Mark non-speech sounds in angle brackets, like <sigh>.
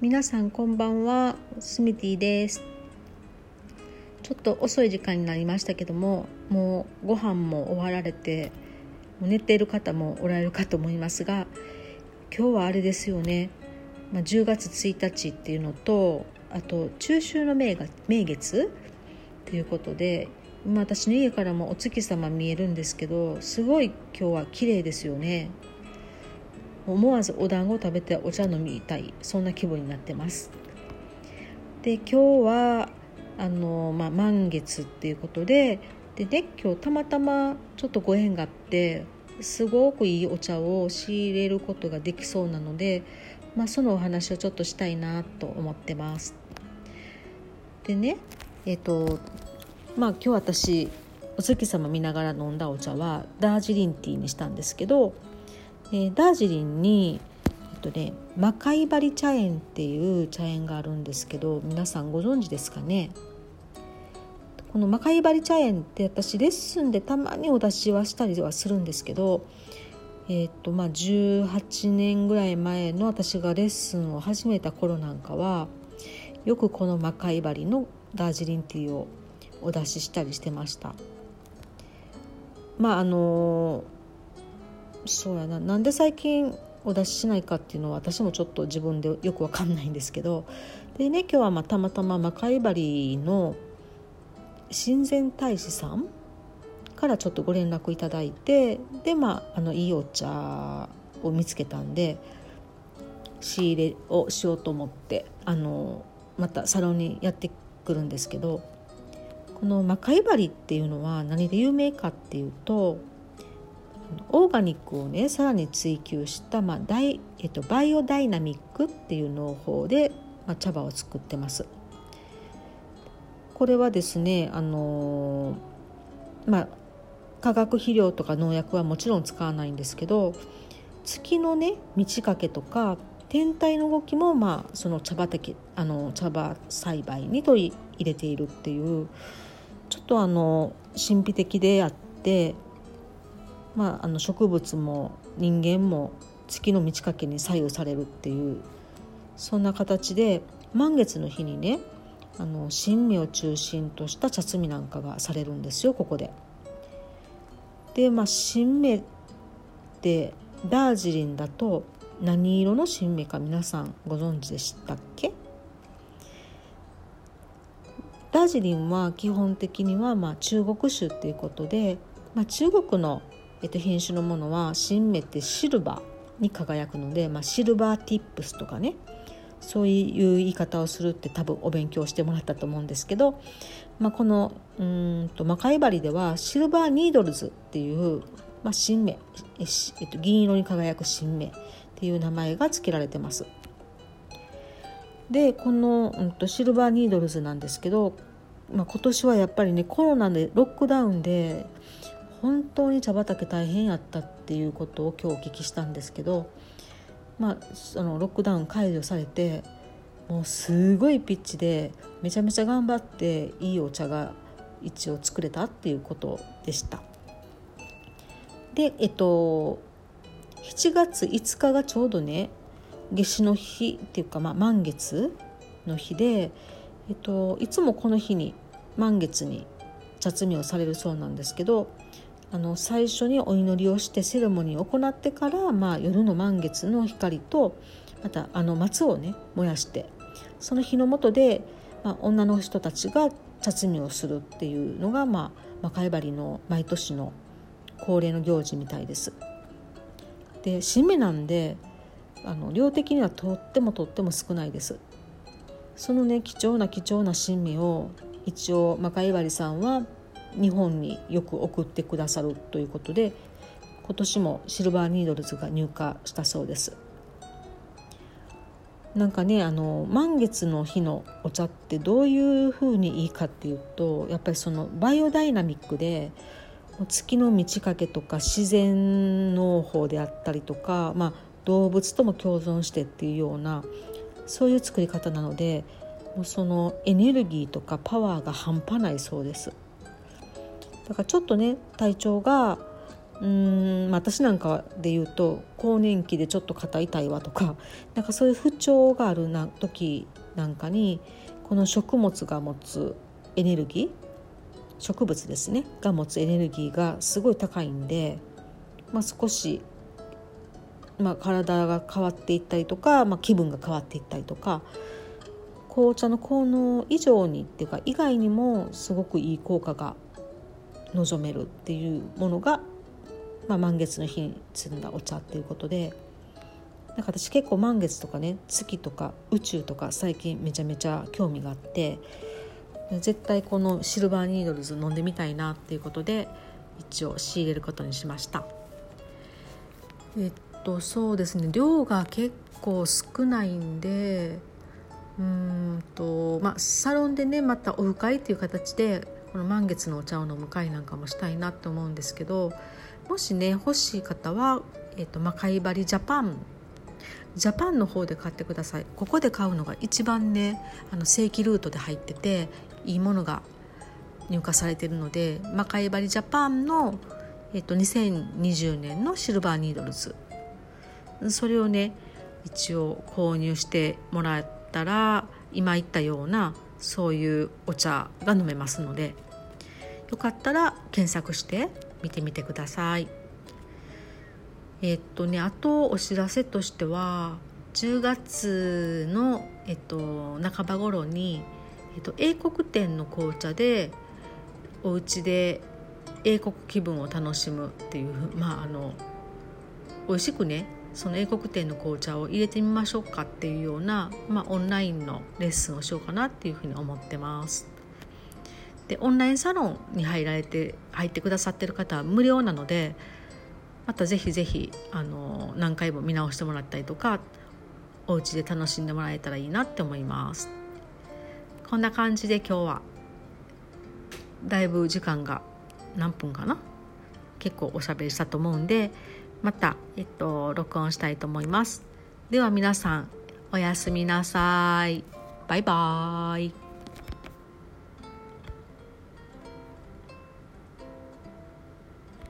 皆さんこんばんはスミティです。ちょっと遅い時間になりましたけどももうご飯も終わられて寝ている方もおられるかと思いますが今日はあれですよね、まあ、10月1日っていうのとあと中秋の名名月？っていうことで、まあ、私の家からもお月様見えるんですけどすごい今日は綺麗ですよね。思わずお団子を食べてお茶飲みたい。そんな気分になってます。で今日はあの、まあ、満月っていうことででね今日たまたまちょっとご縁があってすごくいいお茶を仕入れることができそうなので、まあ、そのお話をちょっとしたいなと思ってます。でねえっ、とまあ今日私お月様見ながら飲んだお茶はダージリンティーにしたんですけどえー、ダージリンに、えっとね、魔界針茶園っていう茶園があるんですけど皆さんご存知ですかね？この魔界針茶園って私レッスンでたまにお出しはしたりはするんですけど、えーとまあ、18年ぐらい前の私がレッスンを始めた頃なんかはよくこの魔界針のダージリンティーをお出ししたりしてました。まああのーそうやな。なんで最近お出ししないかっていうのは私もちょっと自分でよくわかんないんですけど。でね今日はまあたまたま魔界針の親善大使さんからちょっとご連絡いただいてでまああのいいお茶を見つけたんで仕入れをしようと思ってあのまたサロンにやってくるんですけどこの魔界針っていうのは何で有名かっていうとオーガニックをねさらに追求した、まあダイえっと、バイオダイナミックっていう農法で、まあ、茶葉を作ってます。これはですねあのまあ化学肥料とか農薬はもちろん使わないんですけど月のね満ち欠けとか天体の動きも、まあ、その茶畑あの茶葉栽培に取り入れているっていうちょっとあの神秘的であってまあ、あの植物も人間も月の満ち欠けに左右されるっていうそんな形で満月の日にねあの新芽を中心とした茶摘みなんかがされるんですよここで。でまあ新芽ってダージリンだと何色の新芽か皆さんご存知でしたっけ？ダージリンは基本的にはまあ中国種っていうことで、まあ、中国のえっと、品種のものは新芽ってシルバーに輝くので、まあ、 Silver Tips とかねそういう言い方をするって多分お勉強してもらったと思うんですけど、まあ、このうんと魔界針では Silver Needles っていう、まあ、新芽、えっと、銀色に輝く新芽っていう名前が付けられてます。でこの、うん、とシルバーニードルズなんですけど、まあ、今年はやっぱりねコロナでロックダウンで本当に茶畑大変やったっていうことを今日お聞きしたんですけど、まあ、そのロックダウン解除されてもうすごいピッチでめちゃめちゃ頑張っていいお茶が一応作れたっていうことでした。でえっと7月5日がちょうどね夏至の日っていうか、まあ、満月の日で、えっと、いつもこの日に満月に茶摘みをされるそうなんですけどあの最初にお祈りをしてセレモニーを行ってから、まあ、夜の満月の光とまたあの松をね燃やしてその火の下で、まあ、女の人たちが茶摘みをするっていうのが、まあ、魔界針の毎年の恒例の行事みたいです。で新芽なんであの量的にはとってもとっても少ないです。そのね貴重な貴重な新芽を一応魔界針さんは日本によく送ってくださるということで今年もシルバーニードルズが入荷したそうですなんかねあの満月の日のお茶ってどういうふうにいいかっていうとやっぱりそのバイオダイナミックで月の満ち欠けとか自然農法であったりとか、まあ、動物とも共存してっていうようなそういう作り方なのでもうそのエネルギーとかパワーが半端ないそうです。だからちょっとね体調がうん私なんかで言うと更年期でちょっと肩痛いわとか <laughs> なんかそういう不調があるな時なんかにこの食物が持つエネルギー植物ですねが持つエネルギーがすごい高いんで、まあ、少し、まあ、体が変わっていったりとか、まあ、気分が変わっていったりとか紅茶の効能以上にっていうか以外にもすごくいい効果が望めるっていうものがまあ、満月の日に摘んだお茶っていうことでなんか私結構満月とかね月とか宇宙とか最近めちゃめちゃ興味があって絶対このシルバーニードルズ飲んでみたいなっていうことで一応仕入れることにしました。えっとそうですね。量が結構少ないんでうんとまあサロンでねまたオフ会っていう形でこの満月のお茶を飲む会なんかもしたいなと思うんですけどもしね欲しい方は、えーと、マカイバリジャパン。ジャパンの方で買ってください。ここで買うのが一番ねあの正規ルートで入ってていいものが入荷されてるのでマカイバリジャパンの、えーと、2020年のシルバーニードルズ。それをね一応購入してもらったら今言ったようなそういうお茶が飲めますので。よかったら検索して見てみてください。えっとねあとお知らせとしては10月の、えっと、半ば頃に、えっと、英国店の紅茶でお家で英国気分を楽しむっていうまああの美味しくねその英国店の紅茶を入れてみましょうかっていうような、まあ、オンラインのレッスンをしようかなっていうふうに思ってます。でオンラインサロンに入られて入ってくださってる方は無料なのでまたぜひぜひあの何回も見直してもらったりとかお家で楽しんでもらえたらいいなって思います。こんな感じで今日はだいぶ時間が何分かな？結構おしゃべりしたと思うんでまた、えっと、録音したいと思います。では皆さんおやすみなさい。バイバーイ。